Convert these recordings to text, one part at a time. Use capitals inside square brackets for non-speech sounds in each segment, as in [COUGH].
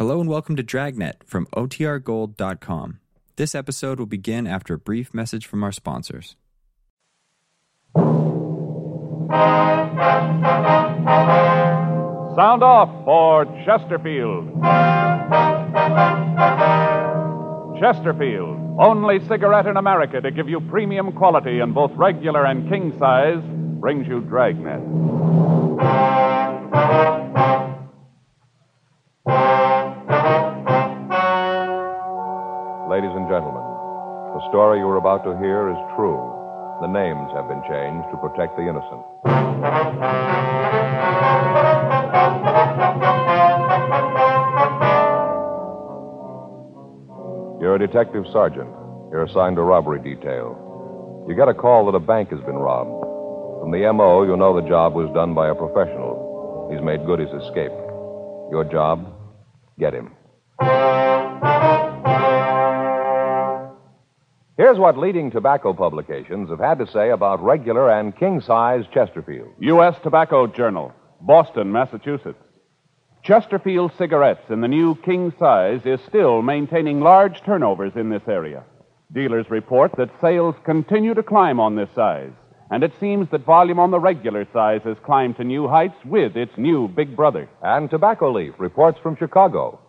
Hello and welcome to Dragnet from OTRGold.com. This episode will begin after a brief message from our sponsors. Sound off for Chesterfield. Chesterfield, only cigarette in America to give you premium quality in both regular and king size, brings you Dragnet. Gentlemen, the story you are about to hear is true. The names have been changed to protect the innocent. You're a detective sergeant. You're assigned to robbery detail. You get a call that a bank has been robbed. From the MO, you know the job was done by a professional. He's made good his escape. Your job? Get him. Here's what leading tobacco publications have had to say about regular and king size Chesterfield. U.S. Tobacco Journal, Boston, Massachusetts. Chesterfield cigarettes in the new king size is still maintaining large turnovers in this area. Dealers report that sales continue to climb on this size, and it seems that volume on the regular size has climbed to new heights with its new big brother. And Tobacco Leaf reports from Chicago.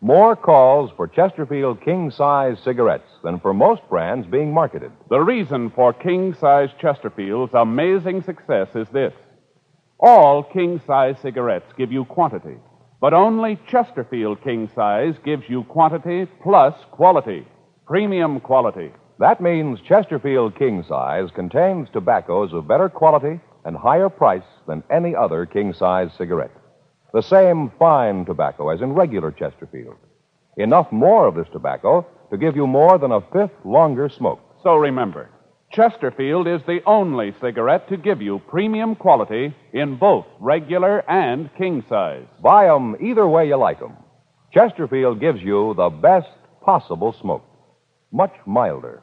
More calls for Chesterfield king size cigarettes than for most brands being marketed. The reason for king size Chesterfield's amazing success is this all king size cigarettes give you quantity, but only Chesterfield king size gives you quantity plus quality, premium quality. That means Chesterfield king size contains tobaccos of better quality and higher price than any other king size cigarette. The same fine tobacco as in regular Chesterfield. Enough more of this tobacco to give you more than a fifth longer smoke. So remember, Chesterfield is the only cigarette to give you premium quality in both regular and king size. Buy 'em either way you like 'em. Chesterfield gives you the best possible smoke. Much milder.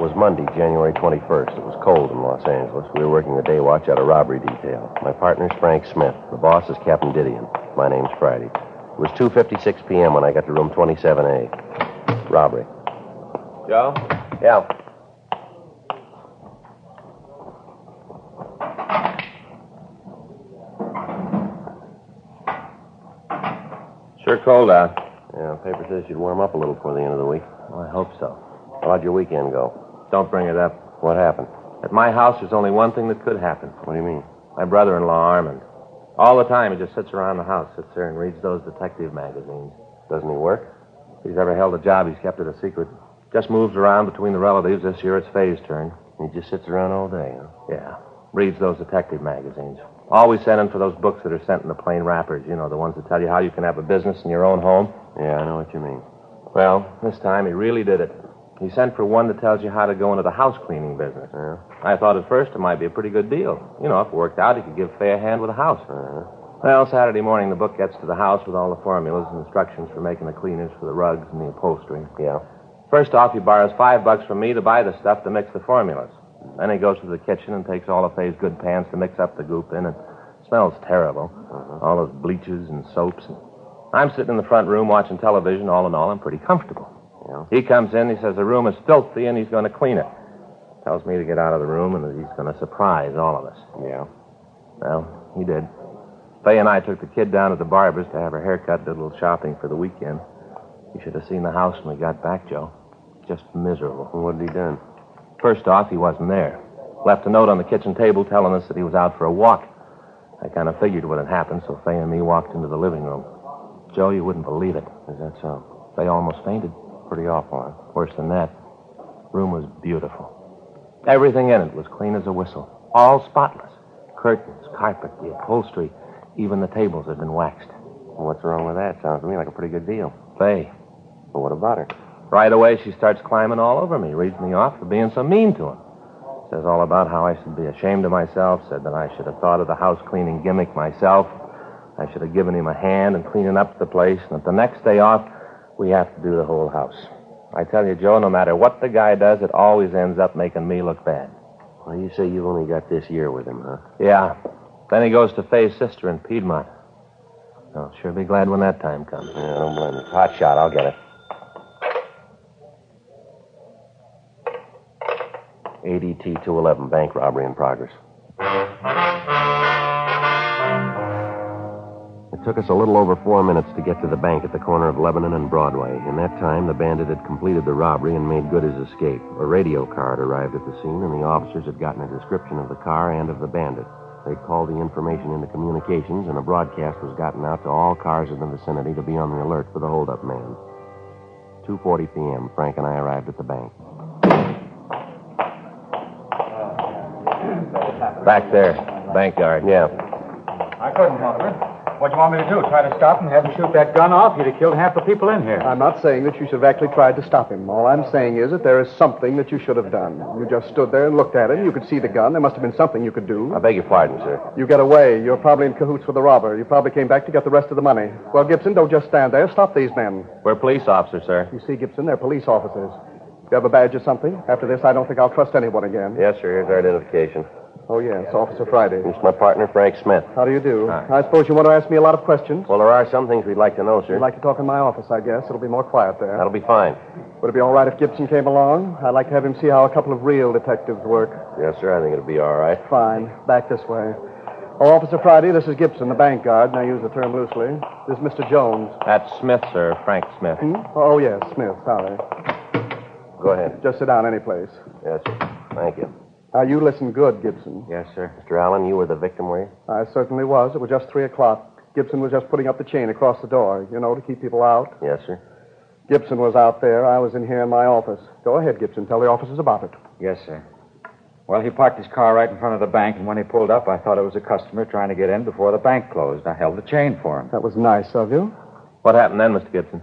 Was Monday, January 21st. It was cold in Los Angeles. We were working the day watch out of robbery detail. My partner's Frank Smith. The boss is Captain Didion. My name's Friday. It was 2.56 p.m. when I got to room 27A. Robbery. Joe? Yeah. Sure cold out. Yeah, paper says you'd warm up a little before the end of the week. Well, I hope so. How'd your weekend go? Don't bring it up. What happened? At my house, there's only one thing that could happen. What do you mean? My brother-in-law, Armand. All the time, he just sits around the house, sits there and reads those detective magazines. Doesn't he work? If he's ever held a job, he's kept it a secret. Just moves around between the relatives. This year, it's Faye's turn. He just sits around all day, huh? Yeah. Reads those detective magazines. Always sending for those books that are sent in the plain wrappers. You know, the ones that tell you how you can have a business in your own home. Yeah, I know what you mean. Well, this time he really did it. He sent for one that tells you how to go into the house cleaning business. Yeah. I thought at first it might be a pretty good deal. You know, if it worked out, he could give Faye a hand with a house. Uh-huh. Well, Saturday morning, the book gets to the house with all the formulas and instructions for making the cleaners for the rugs and the upholstery. Yeah. First off, he borrows five bucks from me to buy the stuff to mix the formulas. Then he goes to the kitchen and takes all of Faye's good pans to mix up the goop in. It smells terrible. All those bleaches and soaps. I'm sitting in the front room watching television. All in all, I'm pretty comfortable. Yeah. He comes in, he says the room is filthy and he's going to clean it. Tells me to get out of the room and that he's going to surprise all of us. Yeah. Well, he did. Fay and I took the kid down to the barber's to have her haircut, did a little shopping for the weekend. You should have seen the house when we got back, Joe. Just miserable. What had he done? First off, he wasn't there. Left a note on the kitchen table telling us that he was out for a walk. I kind of figured what had happened, so Fay and me walked into the living room. Joe, you wouldn't believe it. Is that so? Faye almost fainted. Pretty awful, huh? Worse than that. Room was beautiful. Everything in it was clean as a whistle. All spotless. Curtains, carpet, the upholstery, even the tables had been waxed. What's wrong with that? Sounds to me like a pretty good deal. Fay. Well, what about her? Right away, she starts climbing all over me, reads me off for being so mean to him. Says all about how I should be ashamed of myself, said that I should have thought of the house cleaning gimmick myself. I should have given him a hand in cleaning up the place, and that the next day off, we have to do the whole house. I tell you, Joe, no matter what the guy does, it always ends up making me look bad. Well, you say you've only got this year with him, huh? Yeah. Then he goes to Fay's sister in Piedmont. I'll sure be glad when that time comes. Yeah, don't blame me. Hot shot, I'll get it. ADT 211, bank robbery in progress. Took us a little over four minutes to get to the bank at the corner of Lebanon and Broadway. In that time, the bandit had completed the robbery and made good his escape. A radio car had arrived at the scene, and the officers had gotten a description of the car and of the bandit. They'd called the information into communications, and a broadcast was gotten out to all cars in the vicinity to be on the alert for the holdup man. 2.40 p.m., Frank and I arrived at the bank. Uh, Back there, bank guard. Yeah. I couldn't, Oliver. What do you want me to do? Try to stop him, have him shoot that gun off? You'd have killed half the people in here. I'm not saying that you should have actually tried to stop him. All I'm saying is that there is something that you should have done. You just stood there and looked at him. You could see the gun. There must have been something you could do. I beg your pardon, sir. You get away. You're probably in cahoots with the robber. You probably came back to get the rest of the money. Well, Gibson, don't just stand there. Stop these men. We're police officers, sir. You see, Gibson, they're police officers. You have a badge or something? After this, I don't think I'll trust anyone again. Yes, sir. Here's our identification. Oh, yes, Officer Friday. This is my partner, Frank Smith. How do you do? Hi. I suppose you want to ask me a lot of questions. Well, there are some things we'd like to know, sir. You'd like to talk in my office, I guess. It'll be more quiet there. That'll be fine. Would it be all right if Gibson came along? I'd like to have him see how a couple of real detectives work. Yes, sir. I think it'll be all right. Fine. Back this way. Oh, Officer Friday, this is Gibson, the bank guard, and I use the term loosely. This is Mr. Jones. That's Smith, sir. Frank Smith. Hmm? Oh, yes, Smith. Sorry. Go ahead. Just sit down any place. Yes, sir. Thank you. Now, you listen good, Gibson. Yes, sir. Mr. Allen, you were the victim, were you? I certainly was. It was just 3 o'clock. Gibson was just putting up the chain across the door, you know, to keep people out. Yes, sir. Gibson was out there. I was in here in my office. Go ahead, Gibson. Tell the officers about it. Yes, sir. Well, he parked his car right in front of the bank, and when he pulled up, I thought it was a customer trying to get in before the bank closed. I held the chain for him. That was nice of you. What happened then, Mr. Gibson?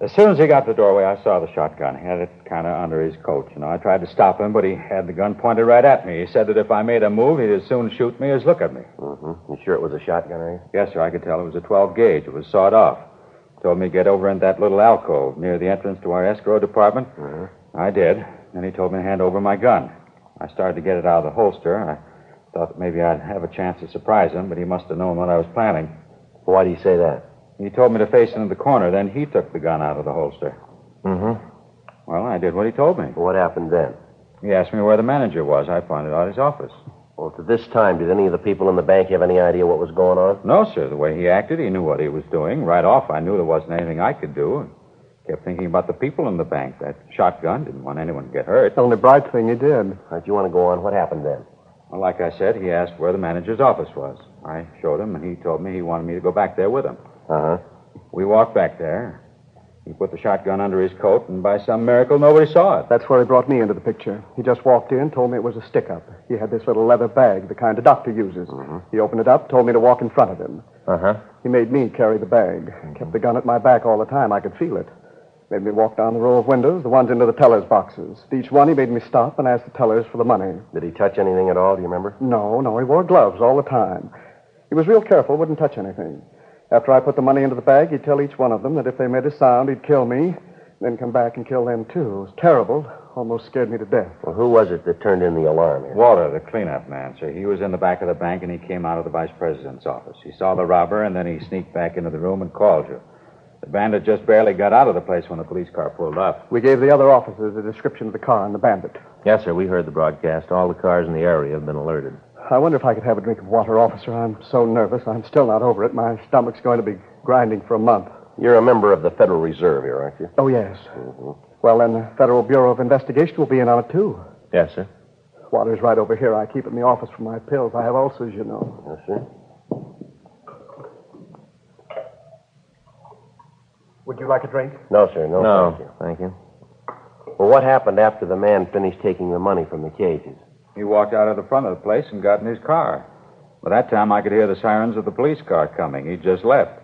As soon as he got to the doorway, I saw the shotgun. He had it kind of under his coat. You know, I tried to stop him, but he had the gun pointed right at me. He said that if I made a move, he'd as soon shoot me as look at me. Mm-hmm. You sure it was a shotgun, you? Yes, sir, I could tell it was a 12 gauge. It was sawed off. Told me to get over in that little alcove near the entrance to our escrow department. I did. Then he told me to hand over my gun. I started to get it out of the holster. I thought that maybe I'd have a chance to surprise him, but he must have known what I was planning. Why do you say that? He told me to face into the corner. Then he took the gun out of the holster. Mm-hmm. Well, I did what he told me. What happened then? He asked me where the manager was. I pointed out his office. Well, to this time, did any of the people in the bank have any idea what was going on? No, sir. The way he acted, he knew what he was doing. Right off, I knew there wasn't anything I could do. Kept thinking about the people in the bank. That shotgun didn't want anyone to get hurt. The only bright thing you did. All right, you want to go on? What happened then? Well, like I said, he asked where the manager's office was. I showed him, and he told me he wanted me to go back there with him. Uh-huh. We walked back there. He put the shotgun under his coat, and by some miracle, nobody saw it. That's where he brought me into the picture. He just walked in, told me it was a stick up. He had this little leather bag, the kind a doctor uses. He opened it up, told me to walk in front of him. Uh-huh. He made me carry the bag. Kept the gun at my back all the time. I could feel it. Made me walk down the row of windows, the ones into the teller's boxes. At each one, he made me stop and ask the tellers for the money. Did he touch anything at all? Do you remember? No, no, he wore gloves all the time. He was real careful, wouldn't touch anything. After I put the money into the bag, he'd tell each one of them that if they made a sound, he'd kill me, then come back and kill them, too. It was terrible. Almost scared me to death. Well, who was it that turned in the alarm here? Walter, the cleanup man, sir. He was in the back of the bank, and he came out of the vice president's office. He saw the robber, and then he sneaked back into the room and called you. The bandit just barely got out of the place when the police car pulled up. We gave the other officers a description of the car and the bandit. Yes, sir. We heard the broadcast. All the cars in the area have been alerted. I wonder if I could have a drink of water, officer. I'm so nervous. I'm still not over it. My stomach's going to be grinding for a month. You're a member of the Federal Reserve here, aren't you? Oh, yes. Mm-hmm. Well, then the Federal Bureau of Investigation will be in on it, too. Yes, sir. Water's right over here. I keep it in the office for my pills. I have ulcers, you know. Yes, sir. Would you like a drink? No, sir. No, No, thank you. thank you. Well, what happened after the man finished taking the money from the cages? He walked out of the front of the place and got in his car. By that time, I could hear the sirens of the police car coming. He just left.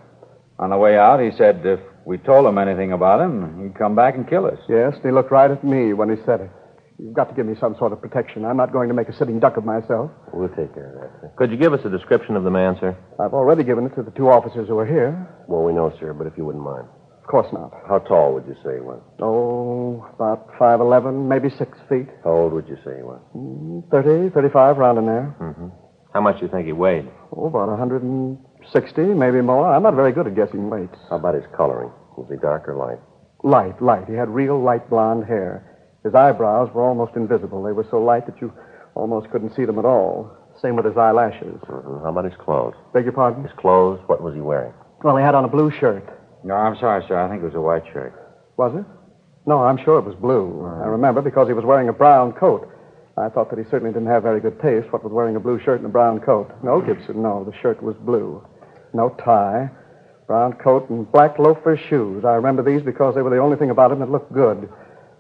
On the way out, he said if we told him anything about him, he'd come back and kill us. Yes, and he looked right at me when he said it. You've got to give me some sort of protection. I'm not going to make a sitting duck of myself. We'll take care of that, sir. Could you give us a description of the man, sir? I've already given it to the two officers who are here. Well, we know, sir, but if you wouldn't mind. Of course not. How tall would you say he was? Oh, about 5'11, maybe 6 feet. How old would you say he was? 30, 35, round in there. How much do you think he weighed? Oh, about 160, maybe more. I'm not very good at guessing weights. How about his coloring? Was he dark or light? Light, light. He had real light blonde hair. His eyebrows were almost invisible. They were so light that you almost couldn't see them at all. Same with his eyelashes. Mhm. How about his clothes? Beg your pardon? His clothes, what was he wearing? Well, he had on a blue shirt. No, I'm sorry, sir. I think it was a white shirt. Was it? No, I'm sure it was blue. I remember because he was wearing a brown coat. I thought that he certainly didn't have very good taste, what with wearing a blue shirt and a brown coat. No, Gibson, no. The shirt was blue. No tie. Brown coat and black loafer shoes. I remember these because they were the only thing about him that looked good.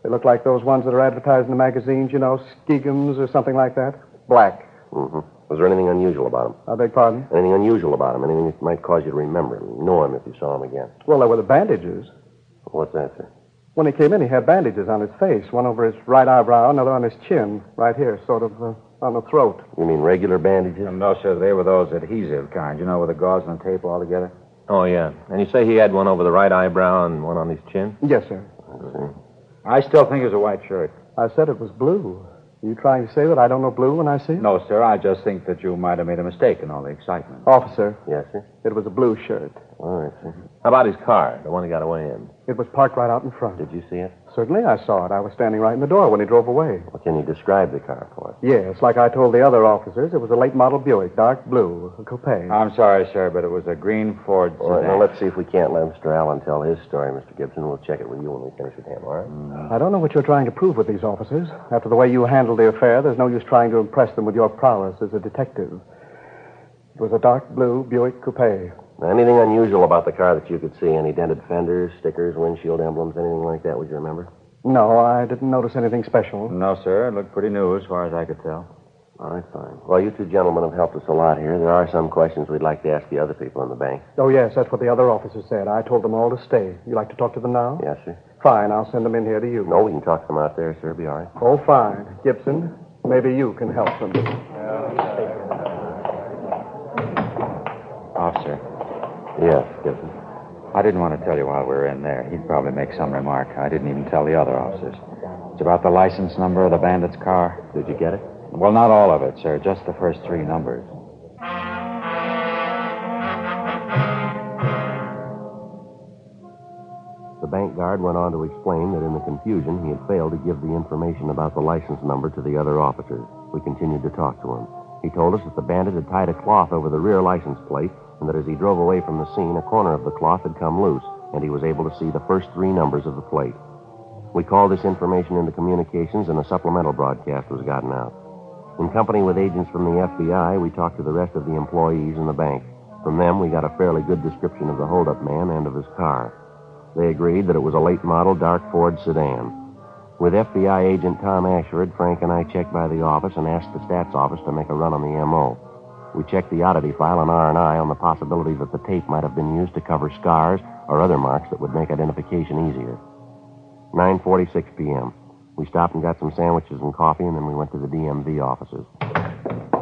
They looked like those ones that are advertised in the magazines, you know, Skegums or something like that. Black. Mm-hmm. Was there anything unusual about him? I beg pardon? Anything unusual about him? Anything that might cause you to remember him, know him if you saw him again? Well, there were the bandages. What's that, sir? When he came in, he had bandages on his face, one over his right eyebrow, another on his chin, right here, sort of uh, on the throat. You mean regular bandages? No, sir. They were those adhesive kind, you know, with the gauze and the tape all together. Oh, yeah. And you say he had one over the right eyebrow and one on his chin? Yes, sir. I still think it was a white shirt. I said it was blue. You trying to say that I don't know blue when I see it? No, sir. I just think that you might have made a mistake in all the excitement. Officer, Yes, sir. it was a blue shirt. All right, sir. How about his car, the one he got away in? It was parked right out in front. Did you see it? Certainly, I saw it. I was standing right in the door when he drove away. Well, can you describe the car for us? Yes, like I told the other officers, it was a late model Buick, dark blue, a coupe. I'm sorry, sir, but it was a green Ford All right, sedan. now let's see if we can't let Mr. Allen tell his story, Mr. Gibson. We'll check it with you when we finish with him, all right? Mm. I don't know what you're trying to prove with these officers. After the way you handled the affair, there's no use trying to impress them with your prowess as a detective. It was a dark blue Buick coupe. Now, anything unusual about the car that you could see? Any dented fenders, stickers, windshield emblems, anything like that? Would you remember? No, I didn't notice anything special. No, sir. It looked pretty new as far as I could tell. All right, fine. Well, you two gentlemen have helped us a lot here. There are some questions we'd like to ask the other people in the bank. Oh, yes, that's what the other officers said. I told them all to stay. You like to talk to them now? Yes, sir. Fine, I'll send them in here to you. No, we can talk to them out there, sir. Be all right. Oh, fine. Gibson, maybe you can help them. Officer, Yes, Gibson. I didn't want to tell you while we were in there. He'd probably make some remark. I didn't even tell the other officers. It's about the license number of the bandit's car. Did you get it? Well, not all of it, sir. Just the first three numbers. The bank guard went on to explain that in the confusion, he had failed to give the information about the license number to the other officers. We continued to talk to him. He told us that the bandit had tied a cloth over the rear license plate, and that as he drove away from the scene, a corner of the cloth had come loose, and he was able to see the first three numbers of the plate. We called this information into communications, and a supplemental broadcast was gotten out. In company with agents from the FBI, we talked to the rest of the employees in the bank. From them, we got a fairly good description of the holdup man and of his car. They agreed that it was a late model dark Ford sedan. With FBI agent Tom Ashford, Frank and I checked by the office and asked the stats office to make a run on the MO. We checked the oddity file on R&I on the possibility that the tape might have been used to cover scars or other marks that would make identification easier. 9:46 p.m. We stopped and got some sandwiches and coffee, and then we went to the DMV offices.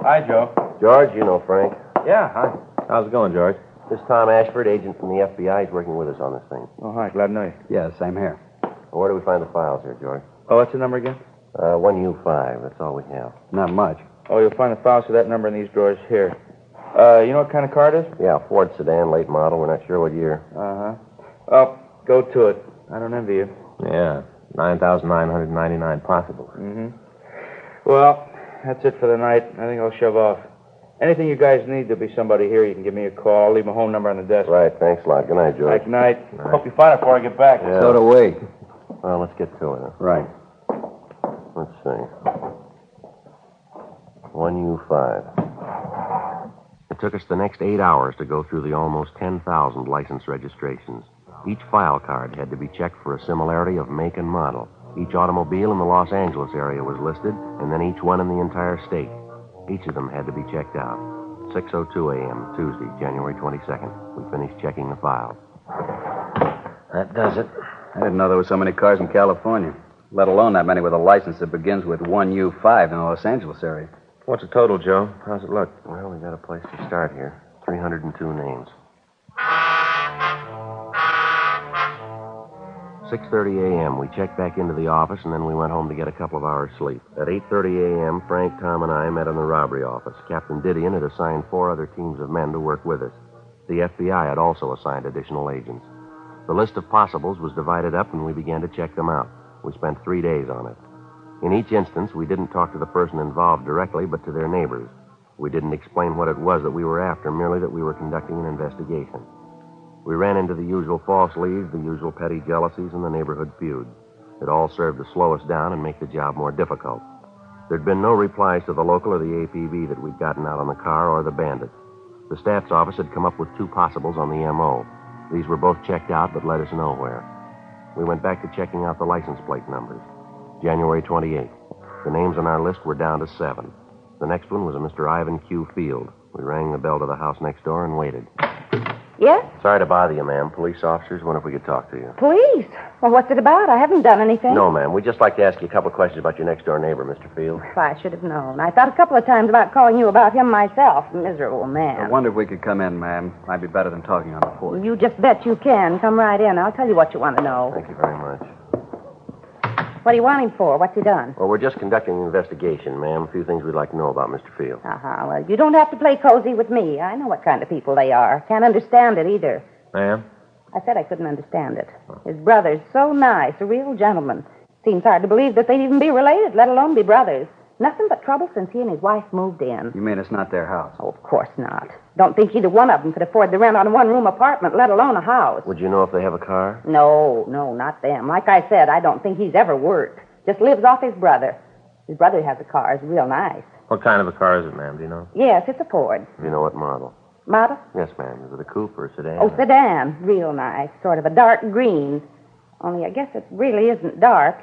Hi, Joe. George, you know Frank. Yeah, hi. How's it going, George? This is Tom Ashford, agent from the FBI, He's working with us on this thing. Oh, hi. Glad to know you. Yeah, same here. Where do we find the files here, George? Oh, what's the number again? Uh, 1U5. That's all we have. Not much. Oh, you'll find the files for that number in these drawers here. Uh, you know what kind of car it is? Yeah, Ford sedan, late model. We're not sure what year. Uh-huh. Oh, go to it. I don't envy you. Yeah, 9,999 possible. Mm-hmm. Well, that's it for the night. I think I'll shove off. Anything you guys need, there'll be somebody here. You can give me a call. I'll leave my home number on the desk. Right, thanks a lot. Good night, George. Good night. Night. Hope you find it before I get back. Yeah. So do we. Well, let's get to it. Right. Let's see. 1U5. It took us the next eight hours to go through the almost 10,000 license registrations. Each file card had to be checked for a similarity of make and model. Each automobile in the Los Angeles area was listed, and then each one in the entire state. Each of them had to be checked out. 6.02 a.m., Tuesday, January 22nd. We finished checking the files. That does it. I didn't know there were so many cars in California, let alone that many with a license that begins with 1U5 in the Los Angeles area. What's the total, Joe? How's it look? Well, we got a place to start here. 302 names. 6.30 a.m., we checked back into the office, and then we went home to get a couple of hours' sleep. At 8.30 a.m., Frank, Tom, and I met in the robbery office. Captain Didion had assigned four other teams of men to work with us. The FBI had also assigned additional agents. The list of possibles was divided up, and we began to check them out. We spent three days on it. In each instance, we didn't talk to the person involved directly, but to their neighbors. We didn't explain what it was that we were after, merely that we were conducting an investigation. We ran into the usual false leads, the usual petty jealousies, and the neighborhood feuds. It all served to slow us down and make the job more difficult. There'd been no replies to the local or the APB that we'd gotten out on the car or the bandits. The stats office had come up with two possibles on the MO. These were both checked out, but led us nowhere. We went back to checking out the license plate numbers. January 28th. The names on our list were down to seven. The next one was a Mr. Ivan Q. Field. We rang the bell to the house next door and waited. Yes? Sorry to bother you, ma'am. Police officers, wonder if we could talk to you. Police? Well, what's it about? I haven't done anything. No, ma'am. We'd just like to ask you a couple of questions about your next door neighbor, Mr. Field. If I should have known. I thought a couple of times about calling you about him myself. Miserable man. I wonder if we could come in, ma'am. Might be better than talking on the porch. You just bet you can. Come right in. I'll tell you what you want to know. Thank you very much. What do you want him for? What's he done? Well, we're just conducting an investigation, ma'am. A few things we'd like to know about Mr. Field. Uh-huh. Well, you don't have to play cozy with me. I know what kind of people they are. Can't understand it either. Ma'am? I said I couldn't understand it. His brother's so nice, a real gentleman. Seems hard to believe that they'd even be related, let alone be brothers. Nothing but trouble since he and his wife moved in. You mean it's not their house? Oh, of course not. Don't think either one of them could afford the rent on a one room apartment, let alone a house. Would you know if they have a car? No, no, not them. Like I said, I don't think he's ever worked. Just lives off his brother. His brother has a car. It's real nice. What kind of a car is it, ma'am? Do you know? Yes, it's a Ford. Do you know what model? Model? Yes, ma'am. Is it a coupe or a sedan? Oh, sedan. Real nice. Sort of a dark green. Only I guess it really isn't dark.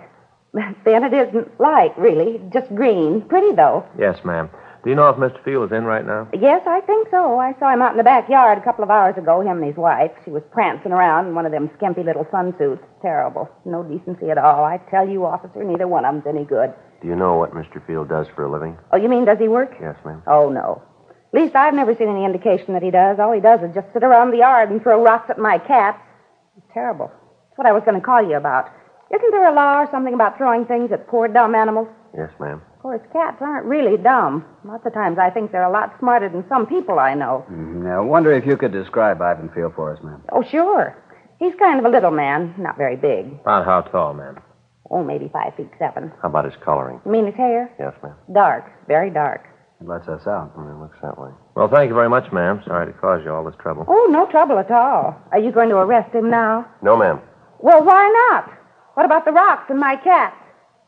[LAUGHS] then it isn't light, really. Just green. Pretty, though. Yes, ma'am. Do you know if Mr. Field is in right now? Yes, I think so. I saw him out in the backyard a couple of hours ago, him and his wife. She was prancing around in one of them skimpy little sunsuits. Terrible. No decency at all. I tell you, officer, neither one of them's any good. Do you know what Mr. Field does for a living? Oh, you mean does he work? Yes, ma'am. Oh, no. At least I've never seen any indication that he does. All he does is just sit around the yard and throw rocks at my cats. It's terrible. That's what I was going to call you about. Isn't there a law or something about throwing things at poor dumb animals? Yes, ma'am. Of course, cats aren't really dumb. Lots of times I think they're a lot smarter than some people I know. Mm, I wonder if you could describe Ivan Field for us, ma'am. Oh, sure. He's kind of a little man, not very big. About how tall, ma'am? Oh, maybe five feet seven. How about his coloring? You mean his hair? Yes, ma'am. Dark, very dark. It lets us out. Mm, It looks that way. Well, thank you very much, ma'am. Sorry to cause you all this trouble. Oh, no trouble at all. Are you going to arrest him now? No, ma'am. Well, why not? What about the rocks and my cats?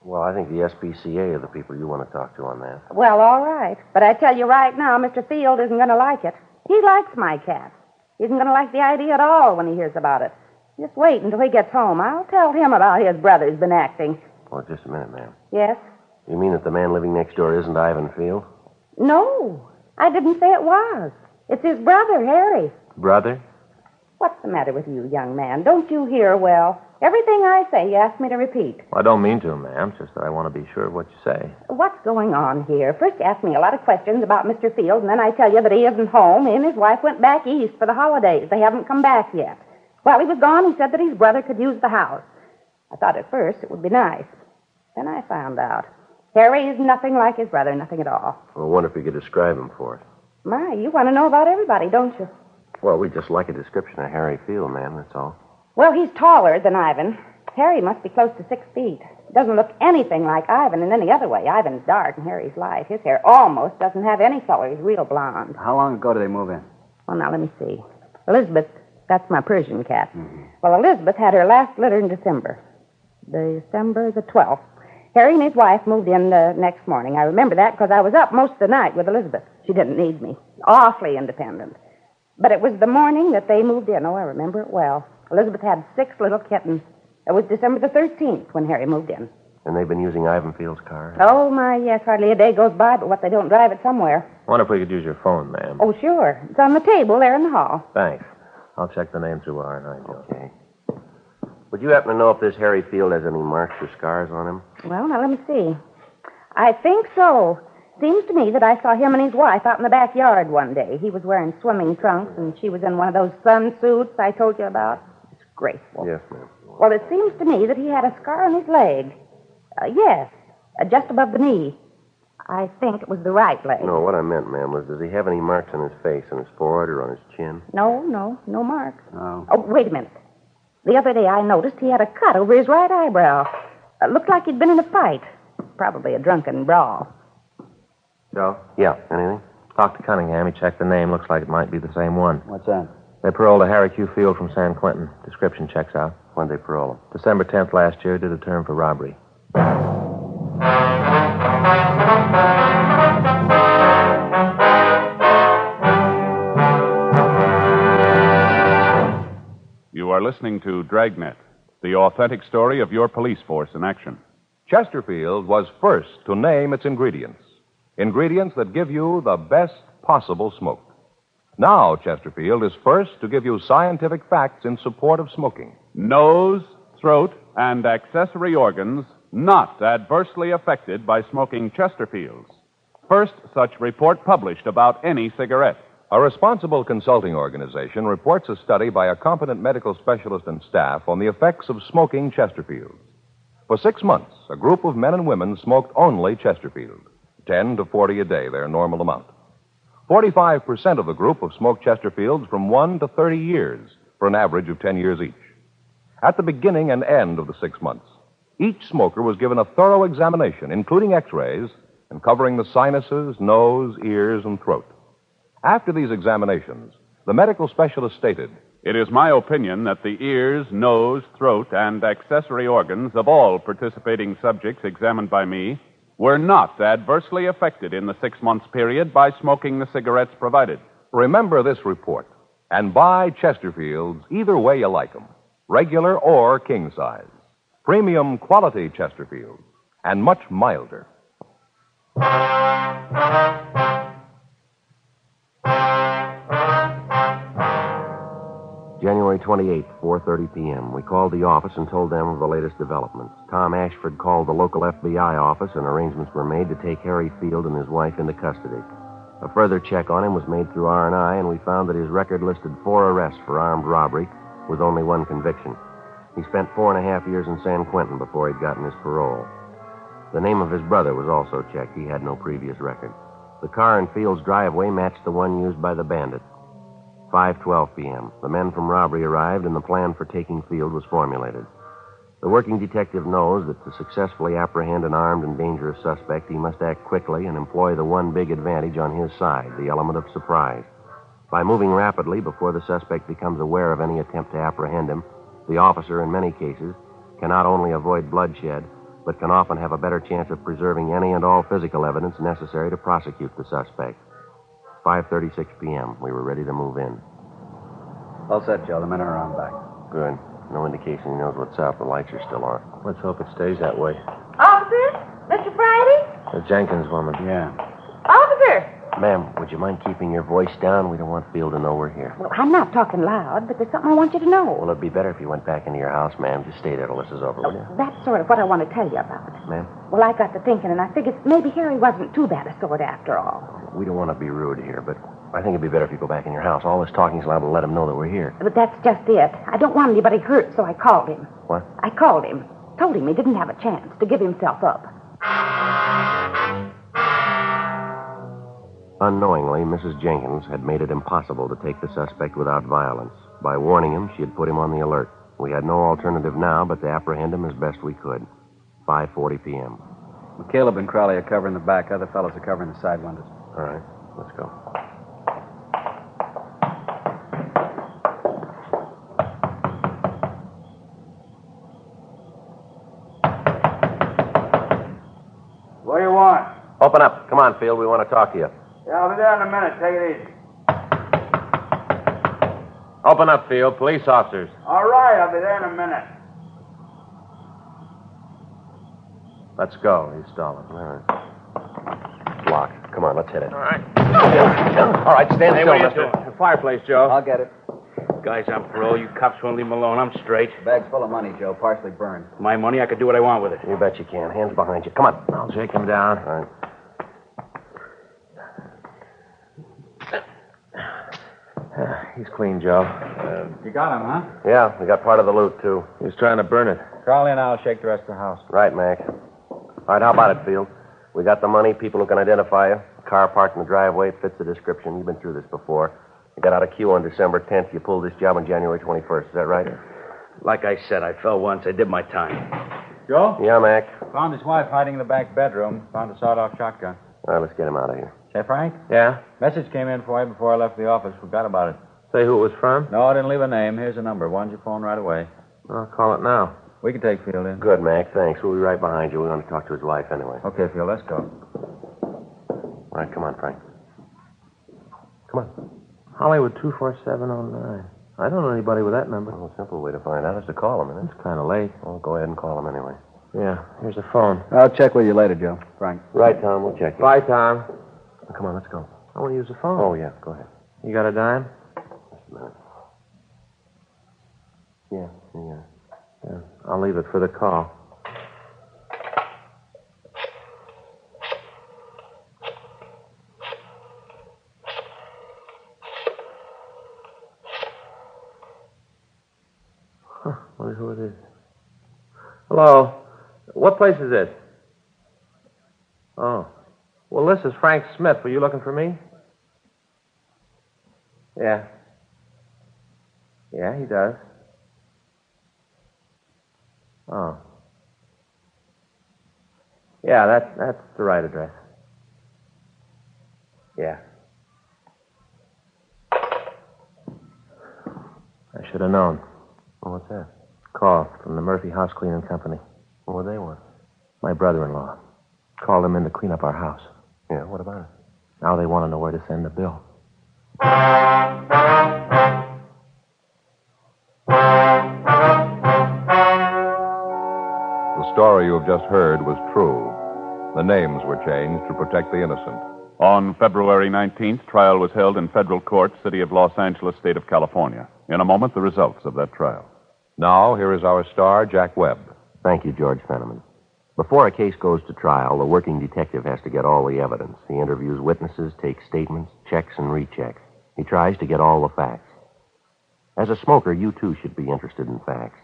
Well, I think the SPCA are the people you want to talk to on that. Well, all right. But I tell you right now, Mr. Field isn't going to like it. He likes my cat. He isn't going to like the idea at all when he hears about it. Just wait until he gets home. I'll tell him about his brother's been acting. Oh, just a minute, ma'am. Yes? You mean that the man living next door isn't Ivan Field? No, I didn't say it was. It's his brother, Harry. Brother? What's the matter with you, young man? Don't you hear well? Everything I say, you ask me to repeat. Well, I don't mean to, ma'am. It's just that I want to be sure of what you say. What's going on here? First, you ask me a lot of questions about Mr. Field, and then I tell you that he isn't home. He and his wife went back east for the holidays. They haven't come back yet. While he was gone, he said that his brother could use the house. I thought at first it would be nice. Then I found out. Harry is nothing like his brother, nothing at all. I wonder if you could describe him for us. My, you want to know about everybody, don't you? Well, we'd just like a description of Harry Field, ma'am, that's all. Well, he's taller than Ivan. Harry must be close to six feet. Doesn't look anything like Ivan in any other way. Ivan's dark and Harry's light. His hair almost doesn't have any color. He's real blonde. How long ago did they move in? Well, now, let me see. Elizabeth, that's my Persian cat. Mm-hmm. Well, Elizabeth had her last litter in December. December the 12th. Harry and his wife moved in the next morning. I remember that because I was up most of the night with Elizabeth. She didn't need me. Awfully independent. But it was the morning that they moved in. Oh, I remember it well. Elizabeth had six little kittens. It was December the 13th when Harry moved in. And they've been using Ivan Field's car? Oh, my, yes. Hardly a day goes by but what they don't drive it somewhere. Wonder if we could use your phone, ma'am. Oh, sure. It's on the table there in the hall. Thanks. I'll check the name through R&I, Joe. Okay. Would you happen to know if this Harry Field has any marks or scars on him? Well, now let me see. I think so. Seems to me that I saw him and his wife out in the backyard one day. He was wearing swimming trunks, and she was in one of those sun suits I told you about. Disgraceful. Yes, ma'am. Well, it seems to me that he had a scar on his leg. Uh, yes, uh, just above the knee. I think it was the right leg. No, what I meant, ma'am, was does he have any marks on his face, on his forehead, or on his chin? No, no, no marks. Oh. Oh, wait a minute. The other day I noticed he had a cut over his right eyebrow. Uh, looked like he'd been in a fight. Probably a drunken brawl. Joe? Yeah, anything? Talk to Cunningham. He checked the name. Looks like it might be the same one. What's that? They paroled a Harry Q. Field from San Quentin. Description checks out. When'd they parole him? December 10th last year, did a term for robbery. You are listening to Dragnet, the authentic story of your police force in action. Chesterfield was first to name its ingredients. Ingredients that give you the best possible smoke. Now, Chesterfield is first to give you scientific facts in support of smoking. Nose, throat, and accessory organs not adversely affected by smoking Chesterfields. First such report published about any cigarette. A responsible consulting organization reports a study by a competent medical specialist and staff on the effects of smoking Chesterfields. For six months, a group of men and women smoked only Chesterfield. 10 to 40 a day, their normal amount. 45% of the group have smoked Chesterfields from 1 to 30 years, for an average of 10 years each. At the beginning and end of the six months, each smoker was given a thorough examination, including x rays, and covering the sinuses, nose, ears, and throat. After these examinations, the medical specialist stated It is my opinion that the ears, nose, throat, and accessory organs of all participating subjects examined by me were not adversely affected in the six months period by smoking the cigarettes provided. Remember this report and buy Chesterfields either way you like 'em, regular or king size. Premium quality Chesterfields and much milder. January 28th, 4.30 p.m. We called the office and told them of the latest developments. Tom Ashford called the local FBI office and arrangements were made to take Harry Field and his wife into custody. A further check on him was made through R&I and we found that his record listed four arrests for armed robbery with only one conviction. He spent four and a half years in San Quentin before he'd gotten his parole. The name of his brother was also checked. He had no previous record. The car in Field's driveway matched the one used by the bandit. 5:12 p.m. The men from robbery arrived and the plan for taking Field was formulated. The working detective knows that to successfully apprehend an armed and dangerous suspect, he must act quickly and employ the one big advantage on his side, the element of surprise. By moving rapidly before the suspect becomes aware of any attempt to apprehend him, the officer, in many cases, can not only avoid bloodshed, but can often have a better chance of preserving any and all physical evidence necessary to prosecute the suspect. 5:36 p.m. We were ready to move in. All set, Joe. The men are around back. Good. No indication he knows what's up. The lights are still on. Let's hope it stays that way. Officer? Mr. Friday? The Jenkins woman. Yeah. Officer! Ma'am, would you mind keeping your voice down? We don't want Field to know we're here. Well, I'm not talking loud, but there's something I want you to know. Well, it'd be better if you went back into your house, ma'am. Just stay there till this is over, will you? Oh, that's sort of what I want to tell you about. Ma'am? Well, I got to thinking, and I figured maybe Harry wasn't too bad a sort after all. We don't want to be rude here, but I think it'd be better if you go back in your house. All this talking's liable to let him know that we're here. But that's just it. I don't want anybody hurt, so I called him. What? I called him. Told him he didn't have a chance to give himself up. Unknowingly, Mrs. Jenkins had made it impossible to take the suspect without violence. By warning him, she had put him on the alert. We had no alternative now but to apprehend him as best we could. 5:40 p.m. Well, Caleb and Crowley are covering the back. Other fellows are covering the side windows. All right, let's go. What do you want? Open up. Come on, Field. We want to talk to you. Yeah, I'll be there in a minute. Take it easy. Open up, Field. Police officers. All right, I'll be there in a minute. Let's go. He's stalling. All right. It's locked. Come on, let's hit it. All right. All right, stand Hey, still, what are you mister. doing? The fireplace, Joe. I'll get it. Guys, I'm parole. You cops won't leave him alone. I'm straight. Bag's full of money, Joe. Partially burned. My money, I could do what I want with it. You bet you can. Hands behind you. Come on. I'll shake him down. All right. [SIGHS] He's clean, Joe. You got him, huh? Yeah, we got part of the loot, too. He was trying to burn it. Crawl in, I'll shake the rest of the house. Right, Mac. All right, how about it, Field? We got the money, people who can identify you. Car parked in the driveway, it fits the description. You've been through this before. You got out of Q on December 10th. You pulled this job on January 21st. Is that right? Like I said, I fell once. I did my time. Joe? Yeah, Mac. Found his wife hiding in the back bedroom. Found a sawed-off shotgun. All right, let's get him out of here. Say, Frank, Yeah? message came in for you before I left the office. Forgot about it. Say who it was from? No, I didn't leave a name. Here's a number. Why don't you phone right away? I'll call it now. We can take Field in. Good, Mac. Thanks. We'll be right behind you. We want to talk to his wife anyway. Okay, Field, let's go. All right, come on, Frank. Come on. Hollywood 24709. I don't know anybody with that number. Well, a simple way to find out is to call him, isn't it? It's kind of late. Well, go ahead and call him anyway. Yeah, here's the phone. I'll check with you later, Joe. Frank. Right, Tom. We'll check you. Bye, Tom. Oh, come on, let's go. I want to use the phone. Oh, yeah. Go ahead. You got a dime? Just a minute. Yeah, yeah. Yeah. I'll leave it for the call. Huh, wonder who it is. Hello. What place is this? Oh. Well, this is Frank Smith. Were you looking for me? Yeah. Yeah, he does. Oh. Yeah, that's that's the right address. Yeah. I should have known. Well, what's that? Call from the Murphy House Cleaning Company. What do they want? My brother-in-law. Called them in to clean up our house. Yeah, what about it? Now they want to know where to send the bill. The story you have just heard was true. The names were changed to protect the innocent. On February 19th, trial was held in federal court, City of Los Angeles, State of California. In a moment, the results of that trial. Now, here is our star, Jack Webb. Thank you, George Fenneman. Before a case goes to trial, the working detective has to get all the evidence. He interviews witnesses, takes statements, checks and rechecks. He tries to get all the facts. As a smoker, you too should be interested in facts.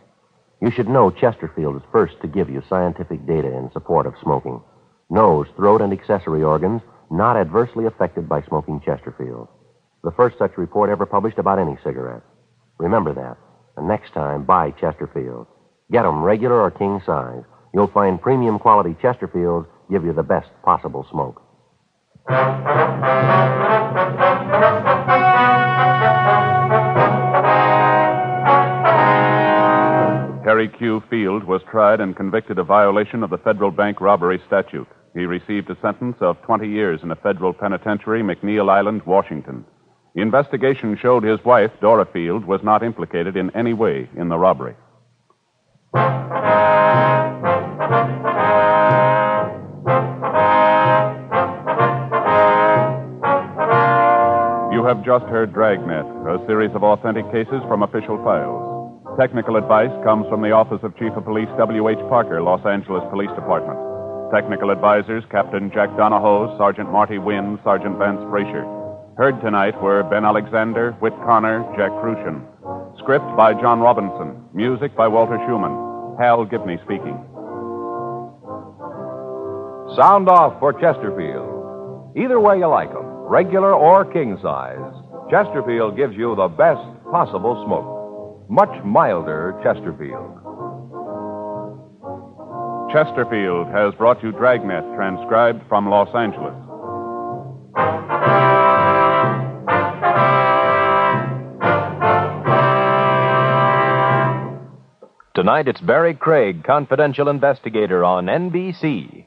You should know Chesterfield is first to give you scientific data in support of smoking. Nose, throat, and accessory organs not adversely affected by smoking Chesterfield. The first such report ever published about any cigarette. Remember that. And next time, buy Chesterfield. Get 'em regular or king size. You'll find premium quality Chesterfields give you the best possible smoke. Harry Q. Field was tried and convicted of violation of the federal bank robbery statute. He received a sentence of 20 years in a federal penitentiary, McNeil Island, Washington. The investigation showed his wife, Dora Field, was not implicated in any way in the robbery. You have just heard Dragnet, a series of authentic cases from official files. Technical advice comes from the Office of Chief of Police W.H. Parker, Los Angeles Police Department. Technical advisors Captain Jack Donahoe, Sergeant Marty Wynn, Sergeant Vance Brasher. Heard tonight were Ben Alexander, Whit Connor, Jack Kruschen. Script by John Robinson. Music by Walter Schumann. Hal Gibney speaking. Sound off for Chesterfield. Either way you like 'em, regular or king size, Chesterfield gives you the best possible smoke. Much milder Chesterfield. Chesterfield has brought you Dragnet, transcribed from Los Angeles. Tonight it's Barry Craig, confidential investigator on NBC.